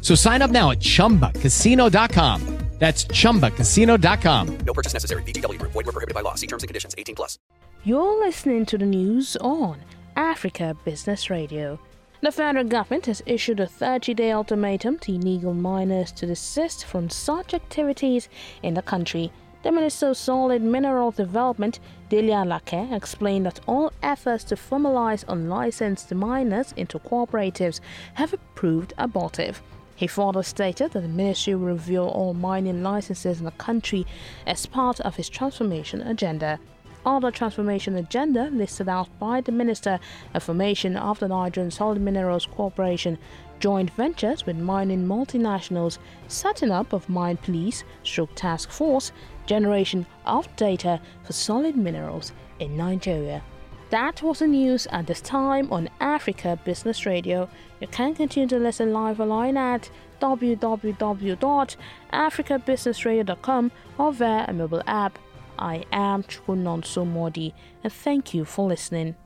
So sign up now at ChumbaCasino.com. That's ChumbaCasino.com. No purchase necessary. VGW. Void were prohibited by law. See terms and conditions. 18 plus. You're listening to the news on Africa Business Radio. The federal government has issued a 30-day ultimatum to illegal miners to desist from such activities in the country. The Minister of Solid Mineral Development, Dele Alake, explained that all efforts to formalize unlicensed miners into cooperatives have proved abortive. He further stated that the ministry will review all mining licenses in the country as part of his transformation agenda. Other transformation agenda listed out by the Minister are formation of the Nigerian Solid Minerals Corporation, joint ventures with mining multinationals, setting up of mine police, stroke task force, generation of data for solid minerals in Nigeria. That was the news at this time on Africa Business Radio. You can continue to listen live online at www.africabusinessradio.com or via a mobile app. I am Chukunonso Modi and thank you for listening.